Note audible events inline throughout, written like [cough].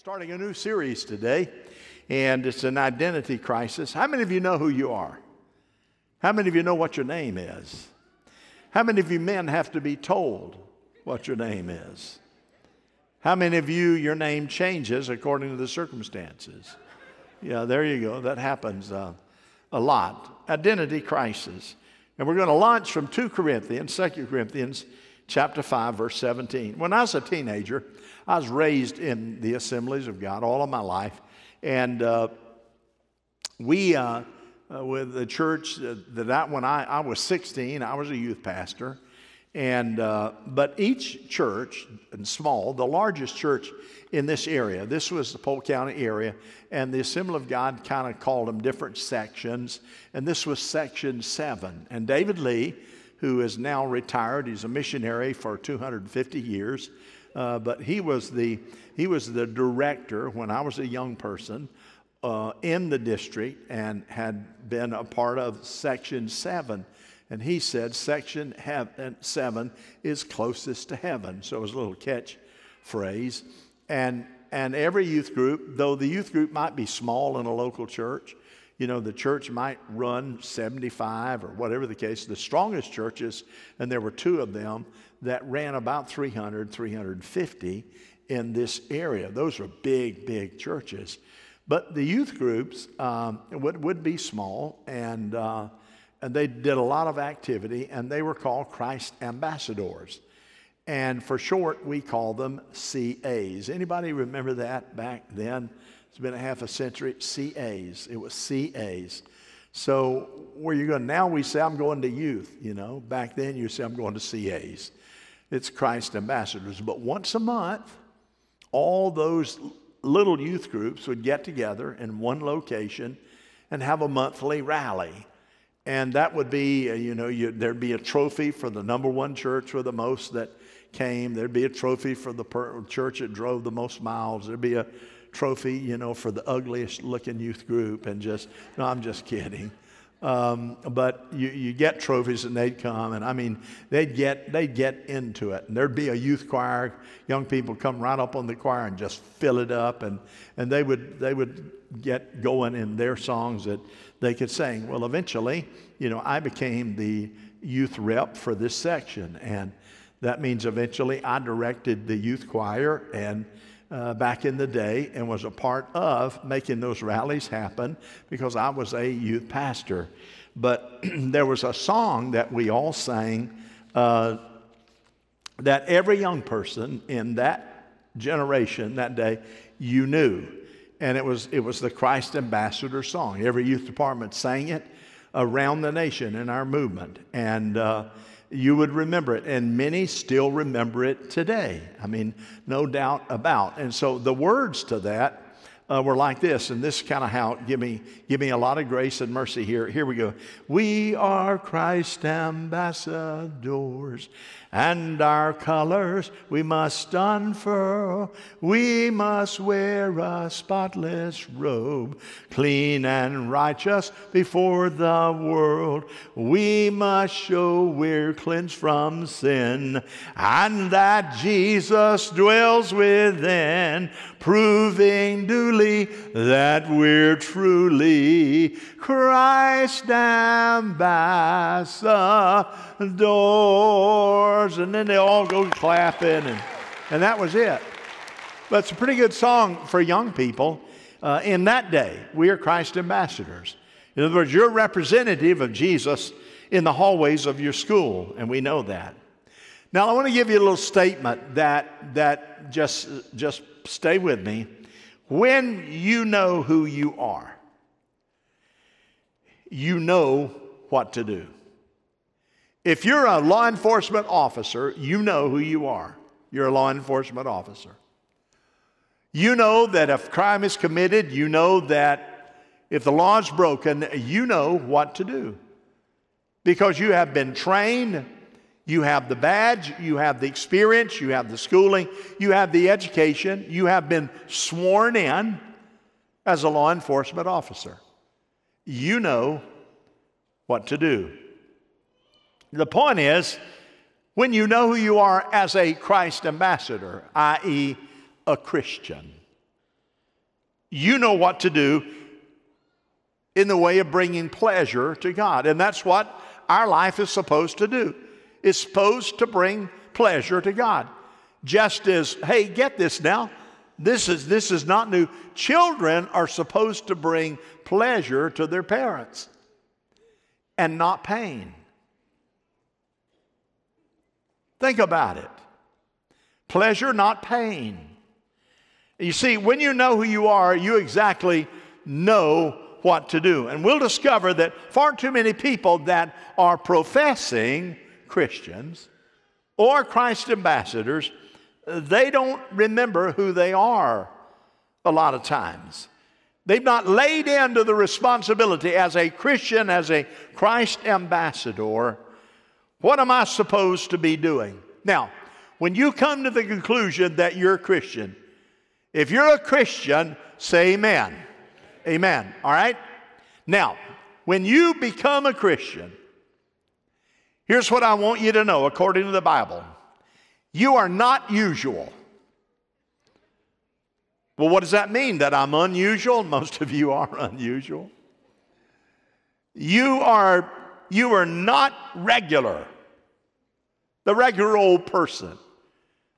starting a new series today, and it's an identity crisis. How many of you know who you are? How many of you know what your name is? How many of you men have to be told what your name is? How many of you, your name changes according to the circumstances? Yeah, there you go. That happens uh, a lot. Identity crisis. And we're going to launch from 2 Corinthians, 2 Corinthians chapter 5, verse 17. When I was a teenager, I was raised in the assemblies of God all of my life. And uh, we, uh, uh, with the church, uh, that when I, I was 16, I was a youth pastor. And, uh, but each church, and small, the largest church in this area, this was the Polk County area, and the Assembly of God kind of called them different sections. And this was section seven. And David Lee, who is now retired, he's a missionary for 250 years. Uh, but he was the he was the director when I was a young person uh, in the district and had been a part of Section Seven. And he said Section Seven is closest to heaven. So it was a little catch phrase. And and every youth group, though the youth group might be small in a local church, you know, the church might run 75 or whatever the case. The strongest churches, and there were two of them, that ran about 300, 350 in this area. Those were big, big churches. But the youth groups um, would, would be small, and, uh, and they did a lot of activity, and they were called Christ ambassadors. And for short, we call them CAs. Anybody remember that back then? It's been a half a century. CAs. It was CAs. So where you're going? Now we say, I'm going to youth, you know. Back then you say, I'm going to CAs. It's Christ ambassadors. But once a month, all those little youth groups would get together in one location and have a monthly rally. And that would be, uh, you know, you, there'd be a trophy for the number one church or the most that came. There'd be a trophy for the per- church that drove the most miles. There'd be a trophy, you know, for the ugliest looking youth group. And just, no, I'm just kidding. Um, but you, you get trophies and they'd come and I mean they'd get they'd get into it and there'd be a youth choir young people come right up on the choir and just fill it up and and they would they would get going in their songs that they could sing well eventually you know I became the youth rep for this section and that means eventually I directed the youth choir and uh, back in the day and was a part of making those rallies happen because I was a youth pastor. But [clears throat] there was a song that we all sang uh, that every young person in that generation that day you knew. And it was, it was the Christ Ambassador song. Every youth department sang it around the nation in our movement. And uh, you would remember it. And many still remember it today. I mean, no doubt about. And so the words to that uh, were like this, and this is kind of how give me give me a lot of grace and mercy here. Here we go. We are Christ ambassadors, and our colors we must unfurl. We must wear a spotless robe, clean and righteous before the world. We must show we're cleansed from sin, and that Jesus dwells within, proving duly that we're truly Christ ambassadors and then they all go clapping, and, and that was it. But it's a pretty good song for young people uh, in that day. We are Christ ambassadors. In other words, you're representative of Jesus in the hallways of your school, and we know that. Now, I want to give you a little statement that, that just, just stay with me. When you know who you are, you know what to do. If you're a law enforcement officer, you know who you are. You're a law enforcement officer. You know that if crime is committed, you know that if the law is broken, you know what to do. Because you have been trained, you have the badge, you have the experience, you have the schooling, you have the education, you have been sworn in as a law enforcement officer. You know what to do. The point is, when you know who you are as a Christ ambassador, i.e., a Christian, you know what to do in the way of bringing pleasure to God. And that's what our life is supposed to do. It's supposed to bring pleasure to God. Just as, hey, get this now. This is, this is not new. Children are supposed to bring pleasure to their parents and not pain. Think about it. Pleasure, not pain. You see, when you know who you are, you exactly know what to do. And we'll discover that far too many people that are professing Christians or Christ ambassadors, they don't remember who they are a lot of times. They've not laid into the responsibility as a Christian, as a Christ ambassador. What am I supposed to be doing? Now, when you come to the conclusion that you're a Christian, if you're a Christian, say amen. Amen. All right? Now, when you become a Christian, here's what I want you to know according to the Bible you are not usual. Well, what does that mean? That I'm unusual? [laughs] Most of you are unusual. You are, you are not regular, the regular old person.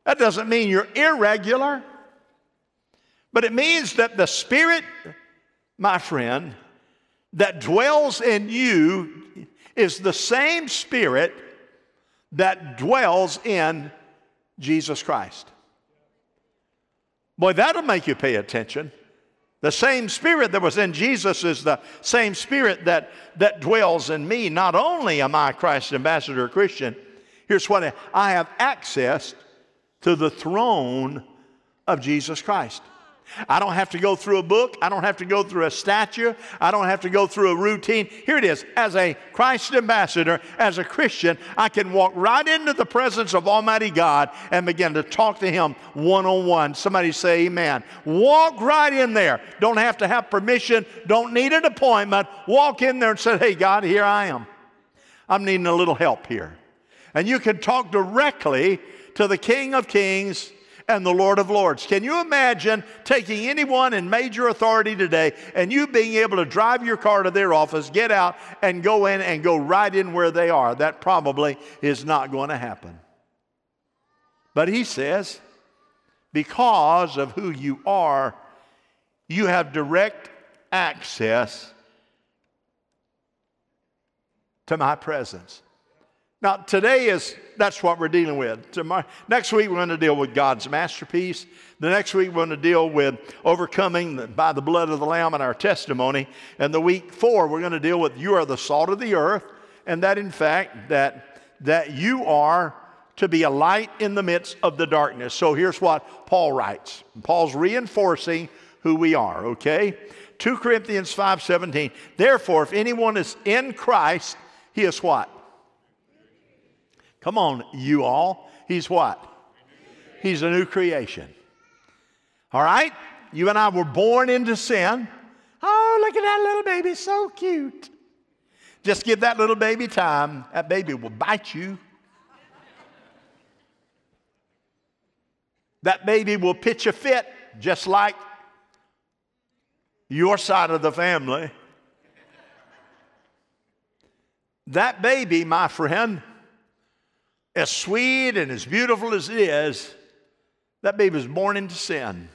That doesn't mean you're irregular, but it means that the Spirit my friend, that dwells in you is the same Spirit that dwells in Jesus Christ. Boy, that'll make you pay attention. The same Spirit that was in Jesus is the same Spirit that, that dwells in me. Not only am I Christ's ambassador Christian, here's what I, I have access to the throne of Jesus Christ. I don't have to go through a book. I don't have to go through a statue. I don't have to go through a routine. Here it is. As a Christ ambassador, as a Christian, I can walk right into the presence of Almighty God and begin to talk to Him one on one. Somebody say, Amen. Walk right in there. Don't have to have permission. Don't need an appointment. Walk in there and say, Hey, God, here I am. I'm needing a little help here. And you can talk directly to the King of Kings and the Lord of Lords. Can you imagine taking anyone in major authority today and you being able to drive your car to their office, get out, and go in and go right in where they are? That probably is not going to happen. But he says, because of who you are, you have direct access to my presence. Now, today is, that's what we're dealing with. Tomorrow, next week, we're going to deal with God's masterpiece. The next week, we're going to deal with overcoming by the blood of the Lamb and our testimony. And the week four, we're going to deal with you are the salt of the earth, and that in fact, that, that you are to be a light in the midst of the darkness. So here's what Paul writes. Paul's reinforcing who we are, okay? 2 Corinthians 5:17. Therefore, if anyone is in Christ, he is what? Come on, you all. He's what? He's a new creation. All right? You and I were born into sin. Oh, look at that little baby, so cute. Just give that little baby time. That baby will bite you. That baby will pitch a fit just like your side of the family. That baby, my friend, as sweet and as beautiful as it is, that baby was born into sin.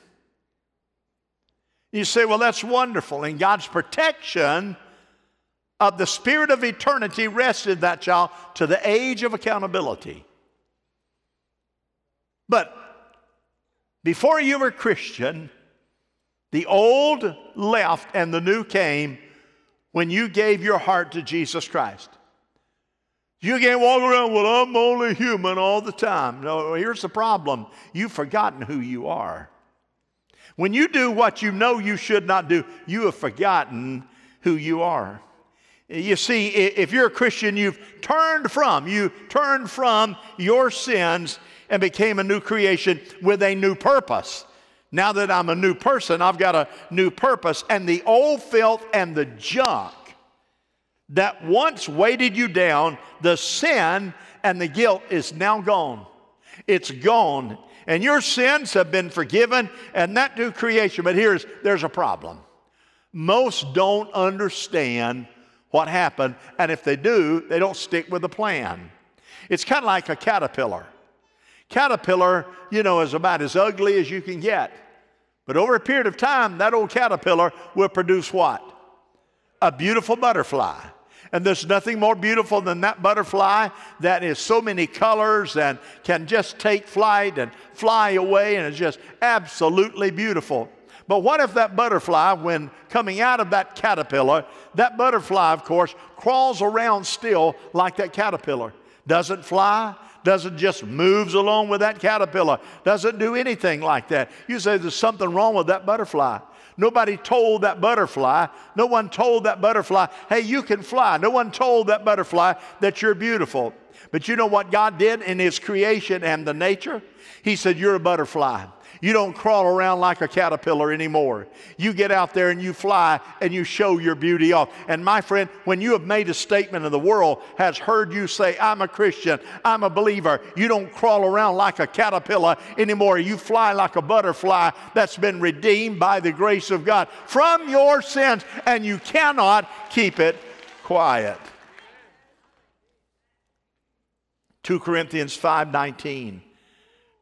You say, well, that's wonderful. And God's protection of the spirit of eternity rested that child to the age of accountability. But before you were Christian, the old left and the new came when you gave your heart to Jesus Christ. You can't walk around, well, I'm only human all the time. No, here's the problem you've forgotten who you are. When you do what you know you should not do, you have forgotten who you are. You see, if you're a Christian, you've turned from, you turned from your sins and became a new creation with a new purpose. Now that I'm a new person, I've got a new purpose, and the old filth and the junk that once weighted you down, the sin and the guilt is now gone. It's gone. And your sins have been forgiven, and that new creation. But here's there's a problem. Most don't understand what happened, and if they do, they don't stick with the plan. It's kind of like a caterpillar. Caterpillar, you know, is about as ugly as you can get. But over a period of time, that old caterpillar will produce what? A beautiful butterfly. And there's nothing more beautiful than that butterfly that is so many colors and can just take flight and fly away and is just absolutely beautiful. But what if that butterfly, when coming out of that caterpillar, that butterfly, of course, crawls around still like that caterpillar? Doesn't fly, doesn't just moves along with that caterpillar, doesn't do anything like that. You say there's something wrong with that butterfly. Nobody told that butterfly, no one told that butterfly, hey, you can fly. No one told that butterfly that you're beautiful. But you know what God did in His creation and the nature? He said, You're a butterfly. You don't crawl around like a caterpillar anymore. You get out there and you fly and you show your beauty off. And my friend, when you have made a statement and the world has heard you say, I'm a Christian, I'm a believer, you don't crawl around like a caterpillar anymore. You fly like a butterfly that's been redeemed by the grace of God from your sins, and you cannot keep it quiet. 2 Corinthians 5:19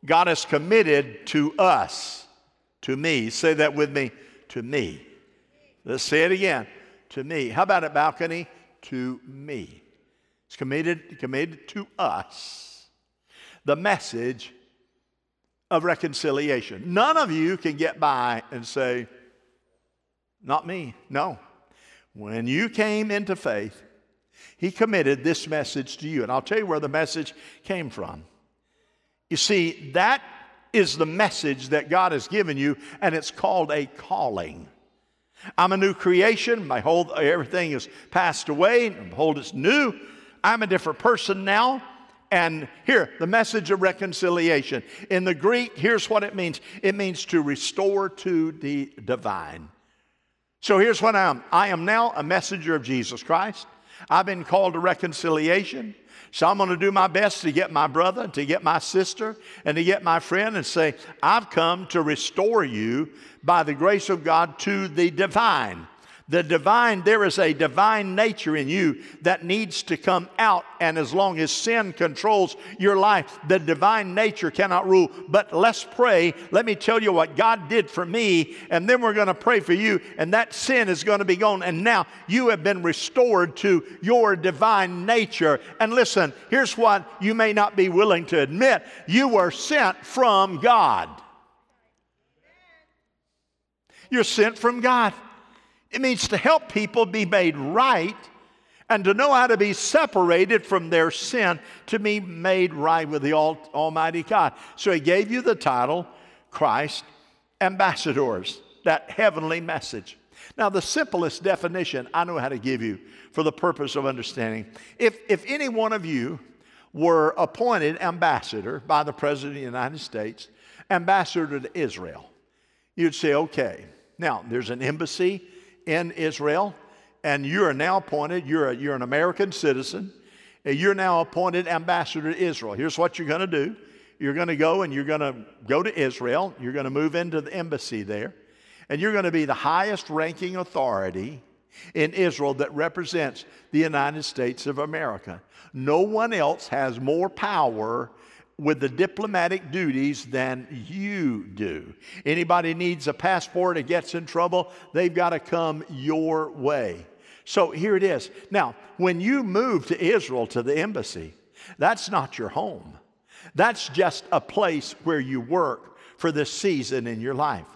God is committed to us, to me. Say that with me, to me. Let's say it again, to me. How about a balcony? To me. It's committed, committed to us. The message of reconciliation. None of you can get by and say, not me. No. When you came into faith, he committed this message to you. And I'll tell you where the message came from. You see, that is the message that God has given you, and it's called a calling. I'm a new creation. My whole everything is passed away, and behold, it's new. I'm a different person now. And here, the message of reconciliation. In the Greek, here's what it means it means to restore to the divine. So here's what I am I am now a messenger of Jesus Christ. I've been called to reconciliation. So I'm going to do my best to get my brother, to get my sister, and to get my friend and say, I've come to restore you by the grace of God to the divine. The divine, there is a divine nature in you that needs to come out. And as long as sin controls your life, the divine nature cannot rule. But let's pray. Let me tell you what God did for me, and then we're going to pray for you, and that sin is going to be gone. And now you have been restored to your divine nature. And listen, here's what you may not be willing to admit you were sent from God. You're sent from God. It means to help people be made right and to know how to be separated from their sin to be made right with the Almighty God. So he gave you the title Christ Ambassadors, that heavenly message. Now, the simplest definition I know how to give you for the purpose of understanding if, if any one of you were appointed ambassador by the President of the United States, ambassador to Israel, you'd say, okay, now there's an embassy in Israel, and you are now appointed, you're, a, you're an American citizen, and you're now appointed ambassador to Israel. Here's what you're going to do you're going to go and you're going to go to Israel, you're going to move into the embassy there, and you're going to be the highest ranking authority in Israel that represents the United States of America. No one else has more power with the diplomatic duties than you do. Anybody needs a passport and gets in trouble, they've got to come your way. So here it is. Now, when you move to Israel to the embassy, that's not your home. That's just a place where you work for this season in your life.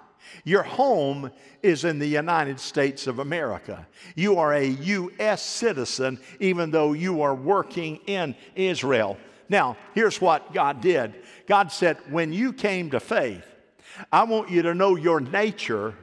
Your home is in the United States of America. You are a U.S. citizen, even though you are working in Israel. Now, here's what God did God said, when you came to faith, I want you to know your nature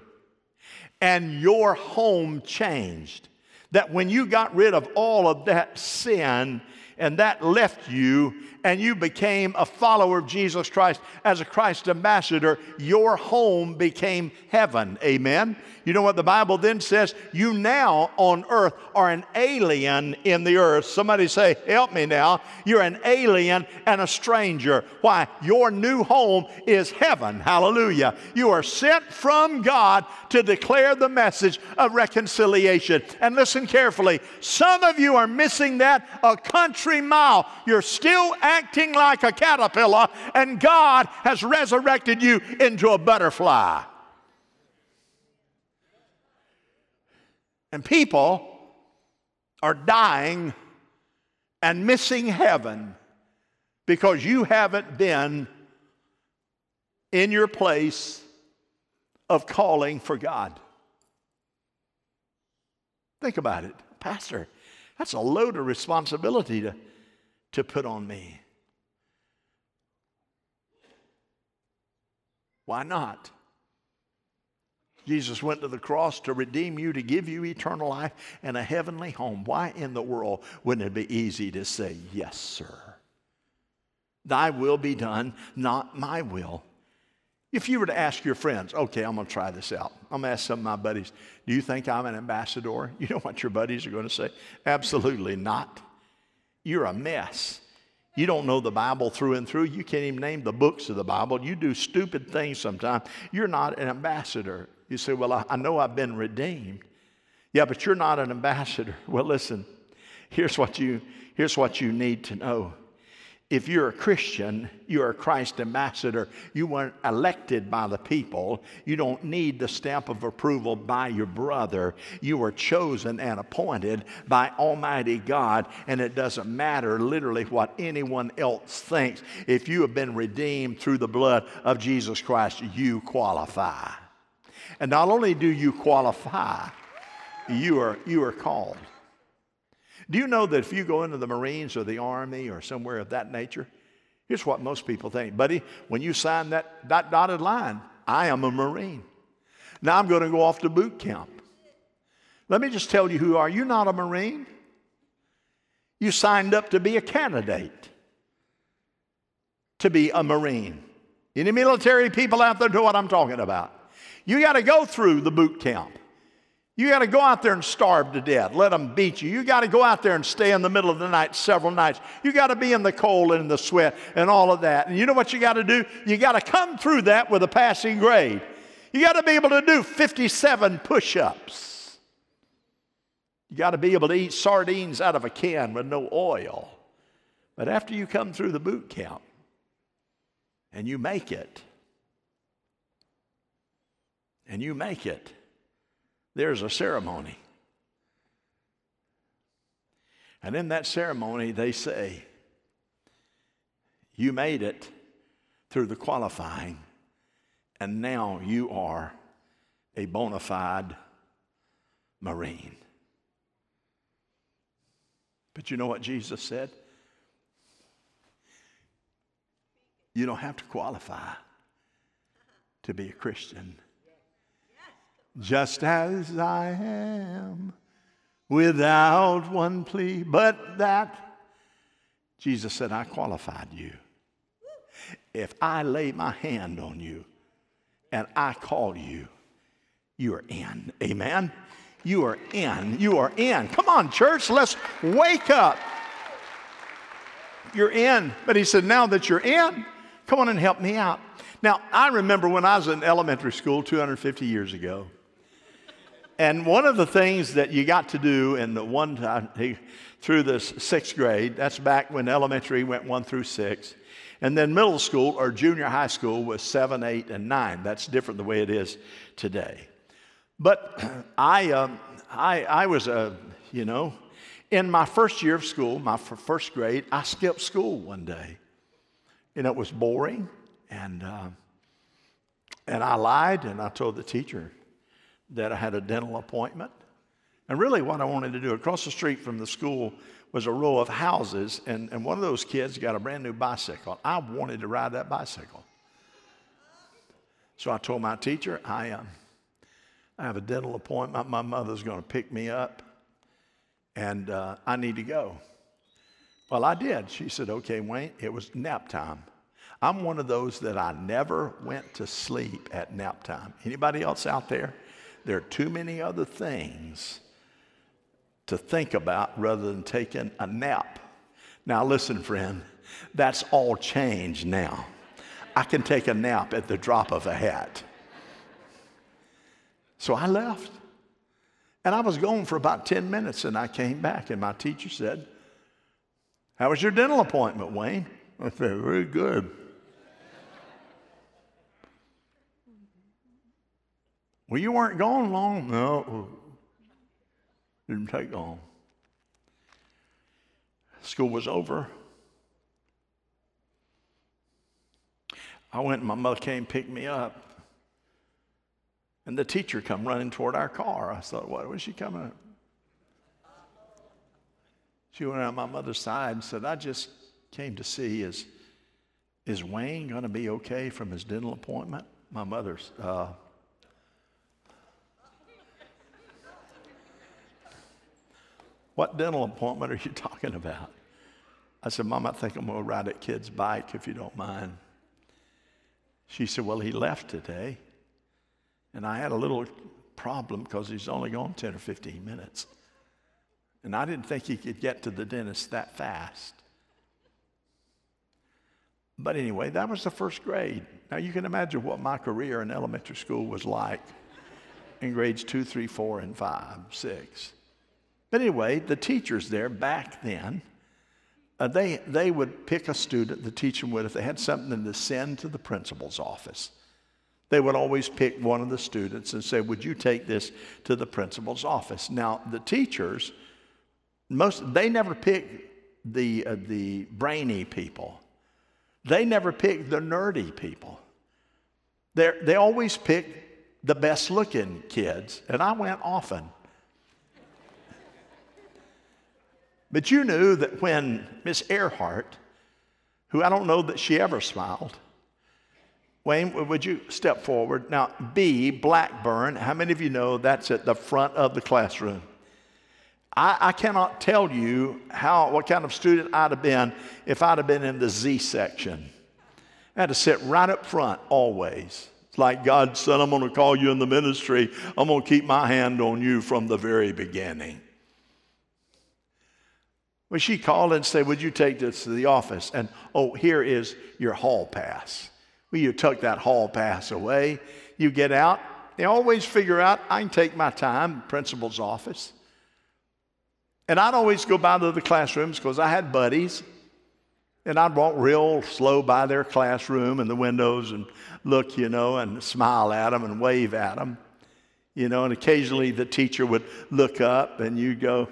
and your home changed. That when you got rid of all of that sin and that left you and you became a follower of Jesus Christ as a Christ ambassador, your home became heaven. Amen. You know what the Bible then says? You now on earth are an alien in the earth. Somebody say, Help me now. You're an alien and a stranger. Why? Your new home is heaven. Hallelujah. You are sent from God to declare the message of reconciliation. And listen carefully. Some of you are missing that a country mile. You're still acting like a caterpillar, and God has resurrected you into a butterfly. And people are dying and missing heaven because you haven't been in your place of calling for God. Think about it. Pastor, that's a load of responsibility to, to put on me. Why not? Jesus went to the cross to redeem you, to give you eternal life and a heavenly home. Why in the world wouldn't it be easy to say, Yes, sir? Thy will be done, not my will. If you were to ask your friends, okay, I'm going to try this out. I'm going to ask some of my buddies, do you think I'm an ambassador? [laughs] You know what your buddies are going to say? Absolutely not. You're a mess. You don't know the Bible through and through. You can't even name the books of the Bible. You do stupid things sometimes. You're not an ambassador. You say, Well, I, I know I've been redeemed. Yeah, but you're not an ambassador. [laughs] Well, listen, here's what you, here's what you need to know. If you're a Christian, you're a Christ ambassador. You weren't elected by the people. You don't need the stamp of approval by your brother. You were chosen and appointed by Almighty God, and it doesn't matter literally what anyone else thinks. If you have been redeemed through the blood of Jesus Christ, you qualify. And not only do you qualify, you are, you are called. Do you know that if you go into the Marines or the Army or somewhere of that nature, here's what most people think. Buddy, when you sign that, that dotted line, I am a Marine. Now I'm going to go off to boot camp. Let me just tell you who are. You're not a Marine. You signed up to be a candidate to be a Marine. Any military people out there know what I'm talking about? You got to go through the boot camp. You got to go out there and starve to death. Let them beat you. You got to go out there and stay in the middle of the night several nights. You got to be in the cold and the sweat and all of that. And you know what you got to do? You got to come through that with a passing grade. You got to be able to do 57 push ups. You got to be able to eat sardines out of a can with no oil. But after you come through the boot camp and you make it, and you make it, there's a ceremony. And in that ceremony, they say, You made it through the qualifying, and now you are a bona fide Marine. But you know what Jesus said? You don't have to qualify to be a Christian just as I am, without one plea but that. Jesus said, I qualified you. If I lay my hand on you and I call you, you are in. Amen? You are in. You are in. Come on, church, let's wake up. You're in. But he said, now that you're in, come on and help me out. Now, I remember when I was in elementary school 250 years ago, and one of the things that you got to do in the one time [laughs] through the sixth grade, that's back when elementary went one through six, and then middle school or junior high school was seven, eight, and nine. That's different the way it is today. But [clears throat] I, um, I, I was a, you know, in my first year of school, my first grade, I skipped school one day. And it was boring, and, uh, and I lied, and I told the teacher, that I had a dental appointment. And really, what I wanted to do across the street from the school was a row of houses, and, and one of those kids got a brand new bicycle. I wanted to ride that bicycle. So I told my teacher, I, um, I have a dental appointment. My mother's going to pick me up, and uh, I need to go. Well, I did. She said, Okay, Wayne, it was nap time. I'm one of those that I never went to sleep at nap time. Anybody else out there? There are too many other things to think about rather than taking a nap. Now, listen, friend, that's all changed now. I can take a nap at the drop of a hat. So I left. And I was gone for about 10 minutes and I came back, and my teacher said, How was your dental appointment, Wayne? I said, Very good. Well, you weren't gone long. No, didn't take long. School was over. I went and my mother came pick me up. And the teacher come running toward our car. I thought, what was she coming? She went on my mother's side and said, I just came to see is, is Wayne going to be okay from his dental appointment? My mother's, uh, What dental appointment are you [laughs] talking about? I said, Mom, I think I'm going to ride that kid's bike if you don't mind. She said, Well, he left today. And I had a little problem because he's only gone 10 or 15 minutes. And I didn't think he could get to the dentist that fast. But anyway, that was the first grade. Now you can imagine what my career in elementary school was like in grades two, three, four, and five, six. But anyway, the teachers there back then, uh, they, they would pick a student, the teacher would, if they had something to send to the principal's office, they would always pick one of the students and say, Would you take this to the principal's office? Now, the teachers, most, they never pick the, uh, the brainy people, they never pick the nerdy people. they they always pick the best looking kids, and I went often. But you knew that when Miss Earhart, who I don't know that she ever smiled, Wayne, would you step forward? Now, B, Blackburn, how many of you know that's at the front of the classroom? I, I, cannot tell you how, what kind of student I'd have been if I'd have been in the Z section. I had to sit right up front always. It's like God said, I'm going to call you in the ministry. I'm going to keep my hand on you from the very beginning. She called and said, Would you take this to the office? And oh, here is your hall pass. Well, you tuck that hall pass away. You get out. They always figure out I can take my time, principal's office. And I'd always go by to the classrooms because I had buddies. And I'd walk real slow by their classroom and the windows and look, you know, and smile at them and wave at them. You know, and occasionally the teacher would look up and you'd go,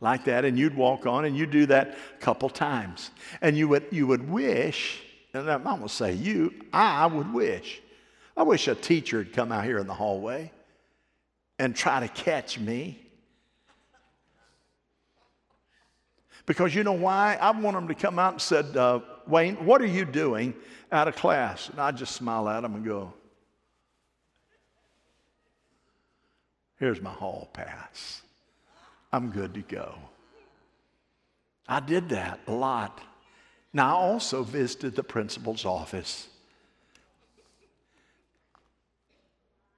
like that, and you'd walk on, and you'd do that a couple times. And you would, you would wish, and I'm going to say you, I would wish. I wish a teacher had come out here in the hallway and try to catch me. Because you know why? I want them to come out and said, uh, Wayne, what are you doing out of class? And I just smile at them and go, here's my hall pass. I'm good to go. I did that a lot. Now, I also visited the principal's office.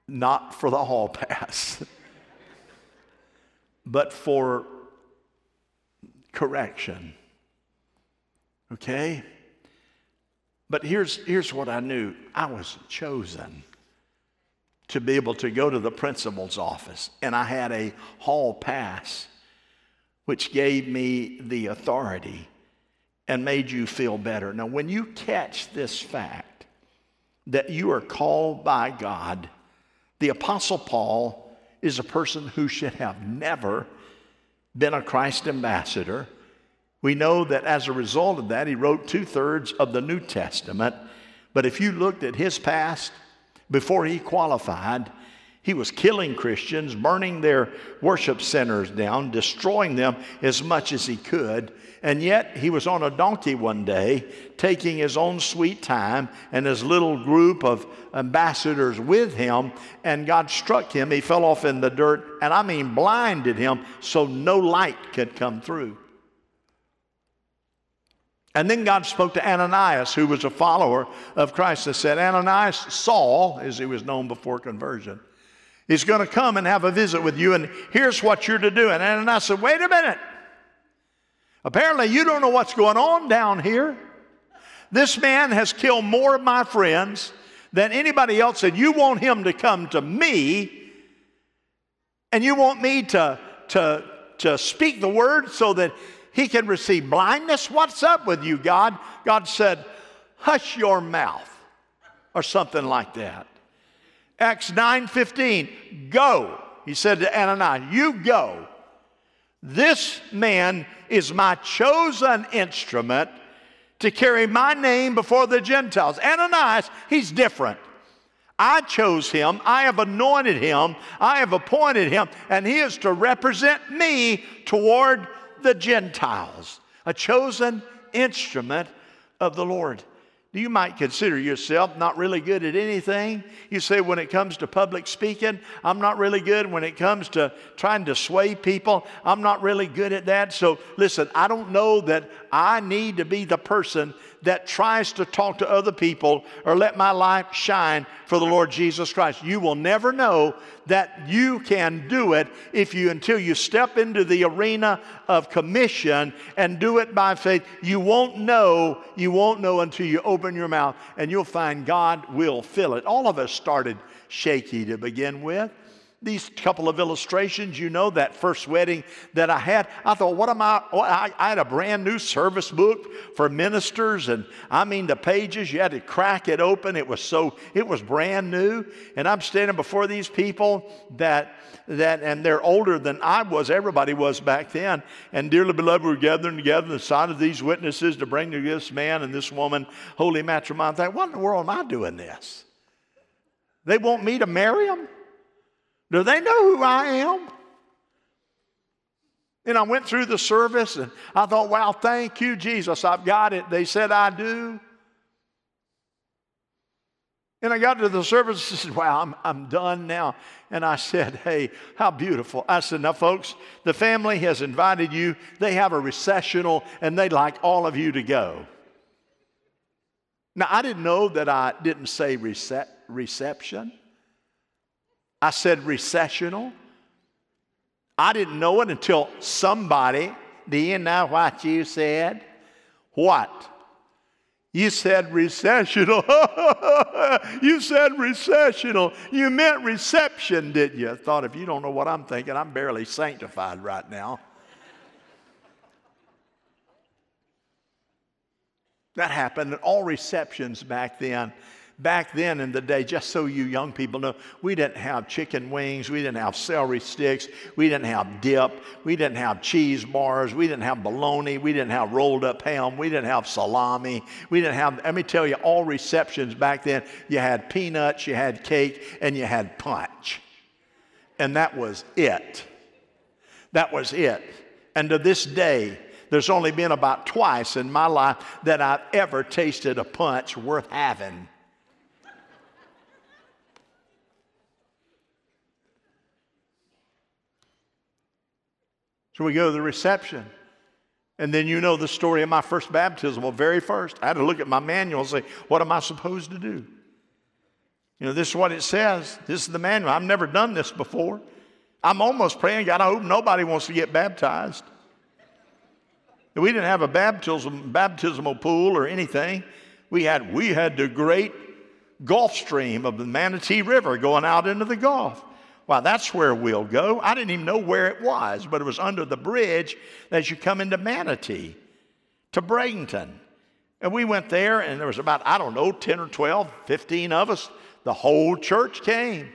Not for the hall [laughs] pass, but for correction. Okay? But here's, here's what I knew I was chosen to be able to go to the principal's office. And I had a hall pass, which gave me the authority and made you feel better. Now, when you catch this fact that you are called by God, the Apostle Paul is a person who should have never been a Christ ambassador. We know that as a result of that, he wrote two thirds of the New Testament. But if you looked at his past, before he qualified, he was killing Christians, burning their worship centers down, destroying them as much as he could. And yet, he was on a donkey one day, taking his own sweet time and his little group of ambassadors with him, and God struck him. He fell off in the dirt, and I mean blinded him so no light could come through. And then God spoke to Ananias, who was a follower of Christ, and said, Ananias, Saul, as he was known before conversion, is going to come and have a visit with you, and here's what you're to do. And Ananias said, Wait a minute. Apparently, you don't know what's going on down here. This man has killed more of my friends than anybody else, and you want him to come to me, and you want me to, to, to speak the word so that he can receive blindness? What's up with you, God? God said, Hush your mouth, or something like that. Acts 9:15, go. He said to Ananias, You go. This man is my chosen instrument to carry my name before the Gentiles. Ananias, he's different. I chose him, I have anointed him, I have appointed him, and he is to represent me toward the Gentiles, a chosen instrument of the Lord. You might consider yourself not really good at anything. You say, when it comes to public speaking, I'm not really good. When it comes to trying to sway people, I'm not really good at that. So, listen, I don't know that I need to be the person that tries to talk to other people or let my life shine for the Lord Jesus Christ. You will never know that you can do it if you until you step into the arena of commission and do it by faith. You won't know, you won't know until you open your mouth and you'll find God will fill it. All of us started shaky to begin with these couple of illustrations, you know, that first wedding that I had, I thought, what am I? Oh, I, I had a brand new service book for ministers, and I mean, the pages, you had to crack it open. It was so, it was brand new. And I'm standing before these people that, that, and they're older than I was, everybody was back then. And dearly beloved, we're gathering together on the side of these witnesses to bring to this man and this woman holy matrimony. I thought, what in the world am I doing this? They want me to marry them? Do they know who I am? And I went through the service and I thought, wow, thank you, Jesus. I've got it. They said I do. And I got to the service and [laughs] said, wow, I'm, I'm done now. And I said, hey, how beautiful. I said, now, folks, the family has invited you. They have a recessional and they'd like all of you to go. Now, I didn't know that I didn't say rece- reception. I said recessional. I didn't know it until somebody, do you know what you said? What? You said recessional. [laughs] you said recessional. You meant reception, didn't you? I thought if you don't know what I'm thinking, I'm barely sanctified right now. that happened at all receptions back then back then in the day, just so you young people know, we didn't have chicken wings, we didn't have celery sticks, we didn't have dip, we didn't have cheese bars, we didn't have bologna, we didn't have rolled up ham, we didn't have salami, we didn't have, let me tell you, all receptions back then, you had peanuts, you had cake, and you had punch. And that was it. That was it. And to this day, there's only been about twice in my life that I've ever tasted a punch worth having. So we go to the reception. And then you know the story of my first baptism. Well, very first, I had to look at my manual and say, what am I supposed to do? You know, this is what it says. This is the manual. I've never done this before. I'm almost praying, God, I hope nobody wants to get baptized. We didn't have a baptism, baptismal pool or anything. We had, we had the great Gulf Stream of the Manatee River going out into the Gulf. Well, that's where we'll go. I didn't even know where it was, but it was under the bridge as you come into Manatee to Bradenton. And we went there, and there was about, I don't know, 10 or 12, 15 of us. The whole church came.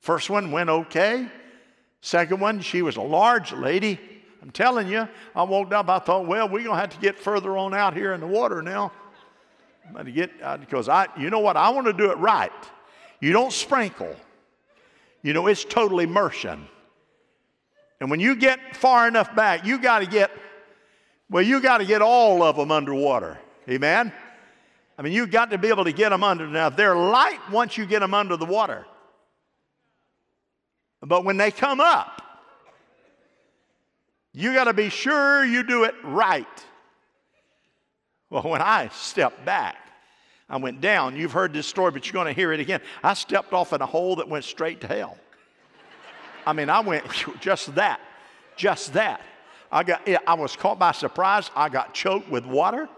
First one went okay. Second one, she was a large lady. I'm telling you, I walked up, I thought, well, we're going to have to get further on out here in the water now. But to get, uh, because I, you know what, I want to do it right. You don't sprinkle. You know, it's total immersion. And when you get far enough back, you got to get, well, you got to get all of them underwater. Amen? I mean, you've got to be able to get them under. Now, they're light once you get them under the water. But when they come up, you got to be sure you do it right. Well, when I step back, I went down. You've heard this story, but you're going to hear it again. I stepped off in a hole that went straight to hell. I mean, I went just that, just that. I got, I was caught by surprise. I got choked with water.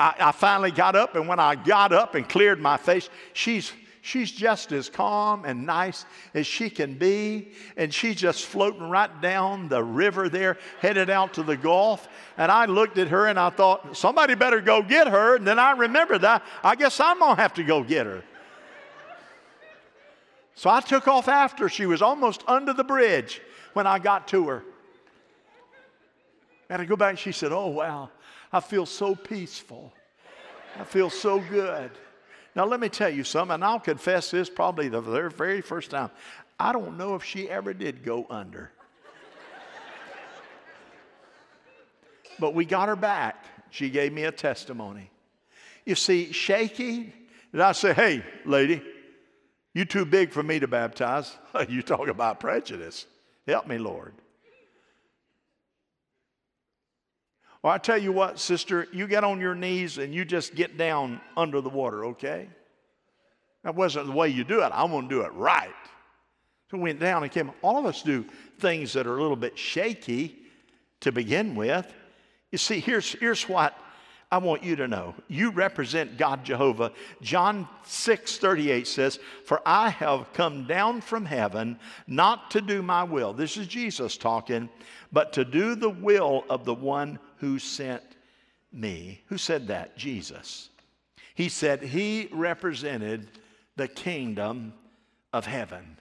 I, I finally got up, and when I got up and cleared my face, she's she's just as calm and nice as she can be. And she's just floating right down the river there, headed out to the Gulf. And I looked at her and I thought, somebody better go get her. And then I remembered that I guess I'm going to have to go get her. So I took off after. She was almost under the bridge when I got to her. And I go back, and she said, Oh, wow, I feel so peaceful. I feel so good. Now, let me tell you something, and I'll confess this probably the very, first time. I don't know if she ever did go under. but we got her back. She gave me a testimony. You see, shaky, did I say, hey, lady, you too big for me to baptize? [laughs] you talk about prejudice. Help me, Lord. Well, I tell you what, sister, you get on your knees and you just get down under the water, okay? That wasn't the way you do it. I'm going to do it right. So we went down and came. All of us do things that are a little bit shaky to begin with. You see, here's, here's what I want you to know. You represent God Jehovah. John 6 38 says, For I have come down from heaven not to do my will. This is Jesus talking, but to do the will of the one who sent me. Who said that? Jesus. He said he represented the kingdom of heaven.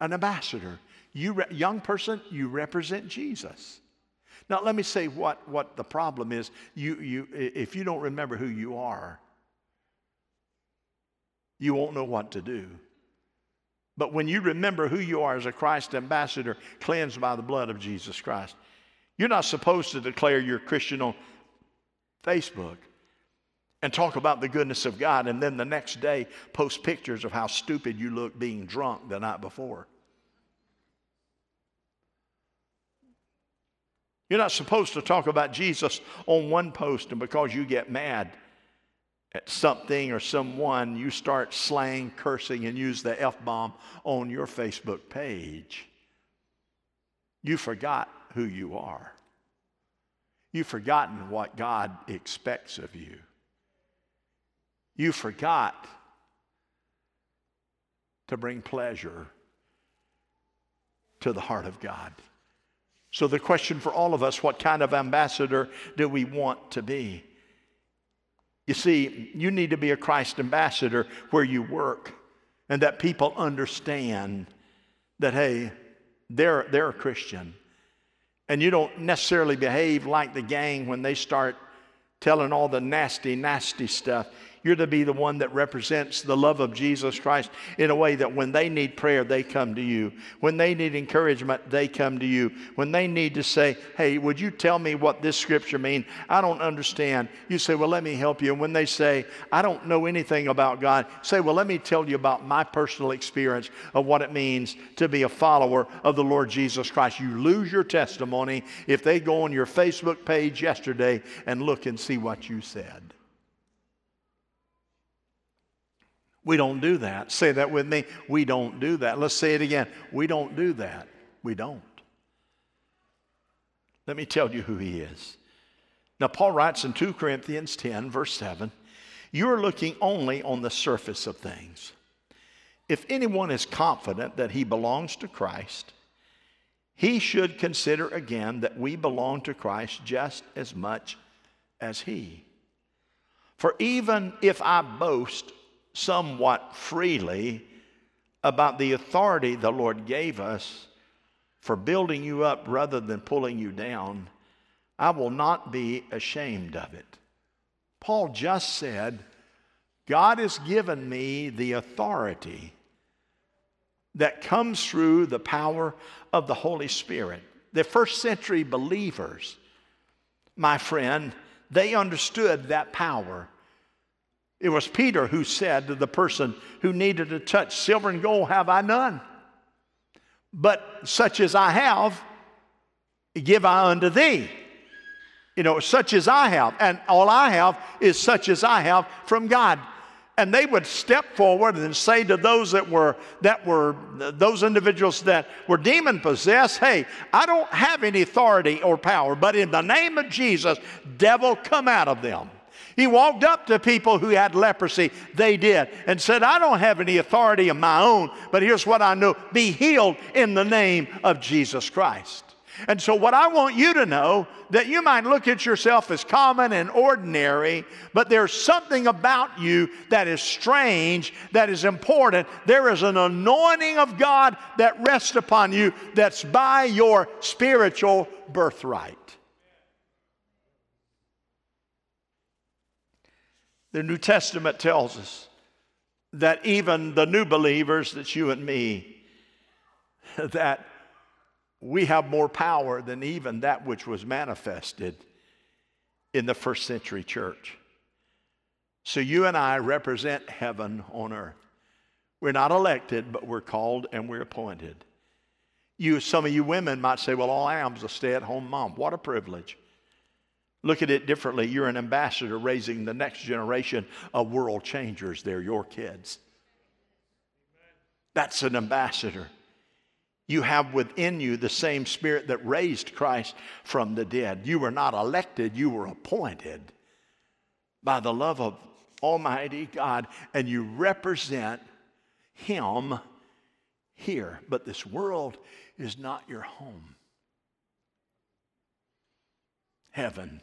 An ambassador. You, re- young person, you represent Jesus. Now, let me say what, what the problem is. You, you, if you don't remember who you are, you won't know what to do. But when you remember who you are as a Christ ambassador, cleansed by the blood of Jesus Christ, you're not supposed to declare you're Christian on Facebook and talk about the goodness of God and then the next day post pictures of how stupid you look being drunk the night before. You're not supposed to talk about Jesus on one post, and because you get mad at something or someone, you start slang, cursing, and use the F bomb on your Facebook page. You forgot who you are. You've forgotten what God expects of you. You forgot to bring pleasure to the heart of God. So, the question for all of us what kind of ambassador do we want to be? You see, you need to be a Christ ambassador where you work and that people understand that, hey, they're, they're a Christian. And you don't necessarily behave like the gang when they start telling all the nasty, nasty stuff. You're to be the one that represents the love of Jesus Christ in a way that when they need prayer, they come to you. When they need encouragement, they come to you. When they need to say, Hey, would you tell me what this scripture means? I don't understand. You say, Well, let me help you. And when they say, I don't know anything about God, say, Well, let me tell you about my personal experience of what it means to be a follower of the Lord Jesus Christ. You lose your testimony if they go on your Facebook page yesterday and look and see what you said. We don't do that. Say that with me. We don't do that. Let's say it again. We don't do that. We don't. Let me tell you who he is. Now, Paul writes in 2 Corinthians 10, verse 7 You're looking only on the surface of things. If anyone is confident that he belongs to Christ, he should consider again that we belong to Christ just as much as he. For even if I boast somewhat freely about the authority the Lord gave us for building you up rather than pulling you down, I will not be ashamed of it. Paul just said, God has given me the authority that comes through the power of the Holy Spirit. The first century believers, my friend, they understood that power. It was Peter who said to the person who needed to touch, Silver and gold have I none. But such as I have, give I unto thee. You know, such as I have. And all I have is such as I have from God. And they would step forward and say to those that were that were those individuals that were demon possessed, "Hey, I don't have any authority or power, but in the name of Jesus, devil come out of them." He walked up to people who had leprosy, they did, and said, I don't have any authority of my own, but here's what I know be healed in the name of Jesus Christ. And so, what I want you to know that you might look at yourself as common and ordinary, but there's something about you that is strange, that is important. There is an anointing of God that rests upon you that's by your spiritual birthright. The New Testament tells us that even the new believers, that's you and me, [laughs] that we have more power than even that which was manifested in the first century church. So you and I represent heaven on earth. We're not elected, but we're called and we're appointed. You, some of you women might say, Well, all I am is a stay at home mom. What a privilege. Look at it differently. You're an ambassador raising the next generation of world changers. They're your kids. That's an ambassador. You have within you the same spirit that raised Christ from the dead. You were not elected, you were appointed by the love of Almighty God, and you represent Him here. But this world is not your home. Heaven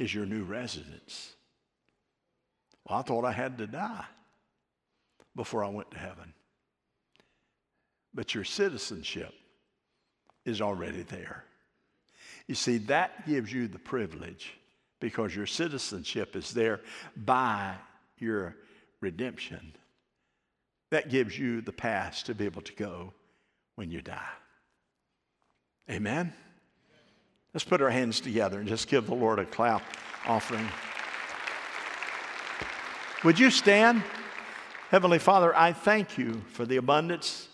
is your new residence. Well, I thought I had to die before I went to heaven. But your citizenship is already there. You see, that gives you the privilege because your citizenship is there by your redemption. That gives you the pass to be able to go when you die. Amen? Let's put our hands together and just give the Lord a clap offering. Would you stand? Heavenly Father, I thank you for the abundance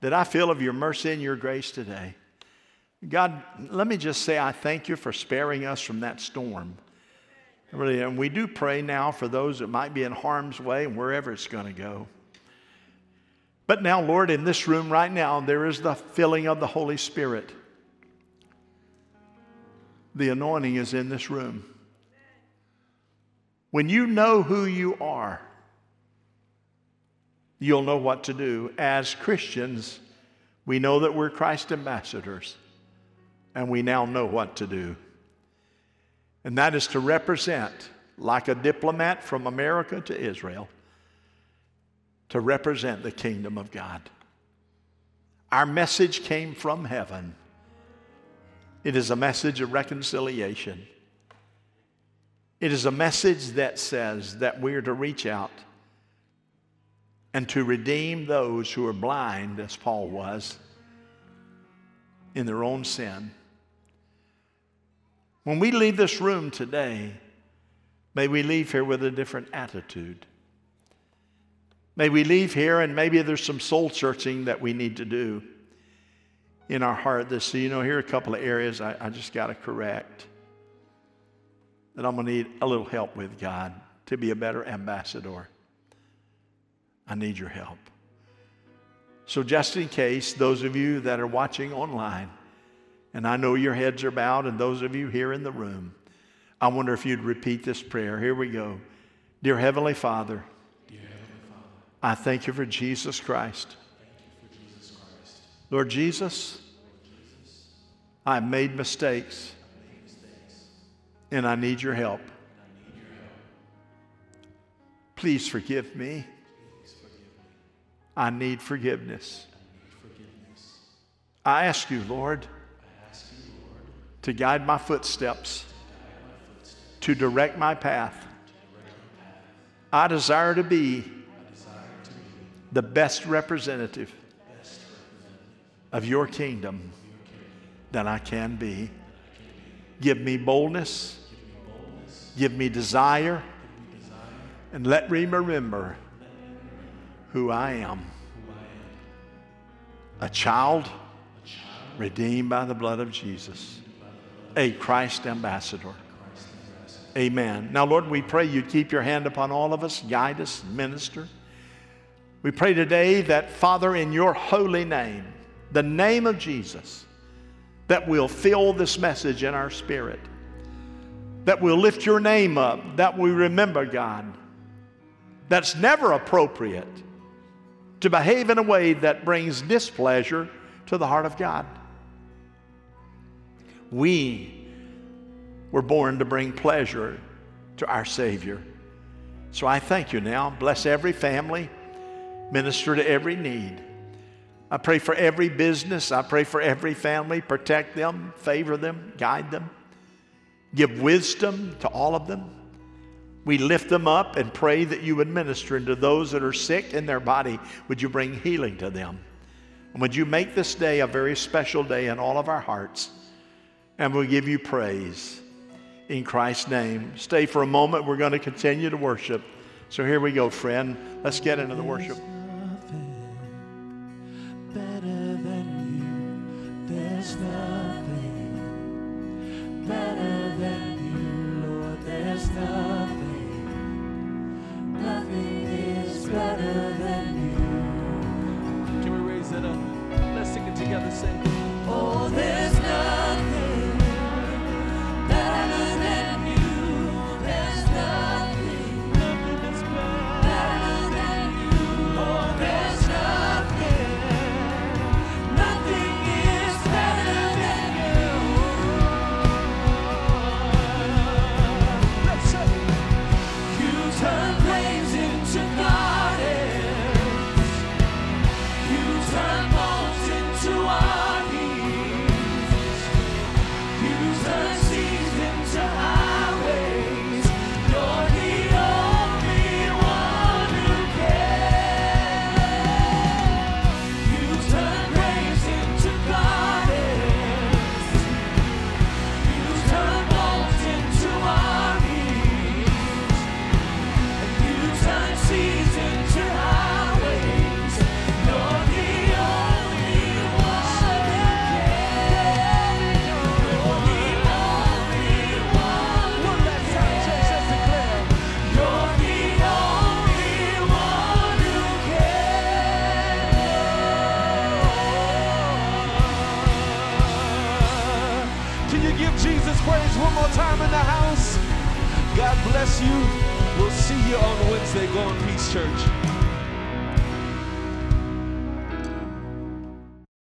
that I feel of your mercy and your grace today. God, let me just say I thank you for sparing us from that storm. Really, and we do pray now for those that might be in harm's way and wherever it's going to go. But now, Lord, in this room right now, there is the filling of the Holy Spirit. The anointing is in this room. When you know who you are, you'll know what to do. As Christians, we know that we're Christ ambassadors, and we now know what to do. And that is to represent, like a diplomat from America to Israel, to represent the kingdom of God. Our message came from heaven. It is a message of reconciliation. It is a message that says that we're to reach out and to redeem those who are blind, as Paul was, in their own sin. When we leave this room today, may we leave here with a different attitude. May we leave here and maybe there's some soul searching that we need to do in our heart this. So, you know, here are a couple of areas I, I just got to correct that I'm going to need a little help with God to be a better ambassador. I need your help. So, just in case, those of you that are watching online, and I know your heads are bowed, and those of you here in the room, I wonder if you'd repeat this prayer. Here we go. Dear Heavenly Father, Dear Heavenly Father I thank you for Jesus Christ. Lord Jesus, I've made mistakes and I need your help. Please forgive me. I need forgiveness. I ask you, Lord, to guide my footsteps, to direct my path. I desire to be the best representative of your kingdom than I can be. Give me boldness, give me desire, and let me remember who I am a child redeemed by the blood of Jesus. a Christ ambassador. Amen. Now, Lord, we pray you'd keep your hand upon all of us, guide us, minister. We pray today that, Father, in your holy name, the name of Jesus, that we'll fill this message in our spirit, that we'll lift your name up, that we remember, God, that's never appropriate to behave in a way that brings displeasure to the heart of God. We were born to bring pleasure to our Savior. So I thank you now. Bless every family, minister to every need. I pray for every business. I pray for every family. Protect them, favor them, guide them. Give wisdom to all of them. We lift them up and pray that you would minister into those that are sick in their body. Would you bring healing to them? And would you make this day a very special day in all of our hearts? And we'll give you praise in Christ's name. Stay for a moment. We're going to continue to worship. So here we go, friend. Let's get into the worship.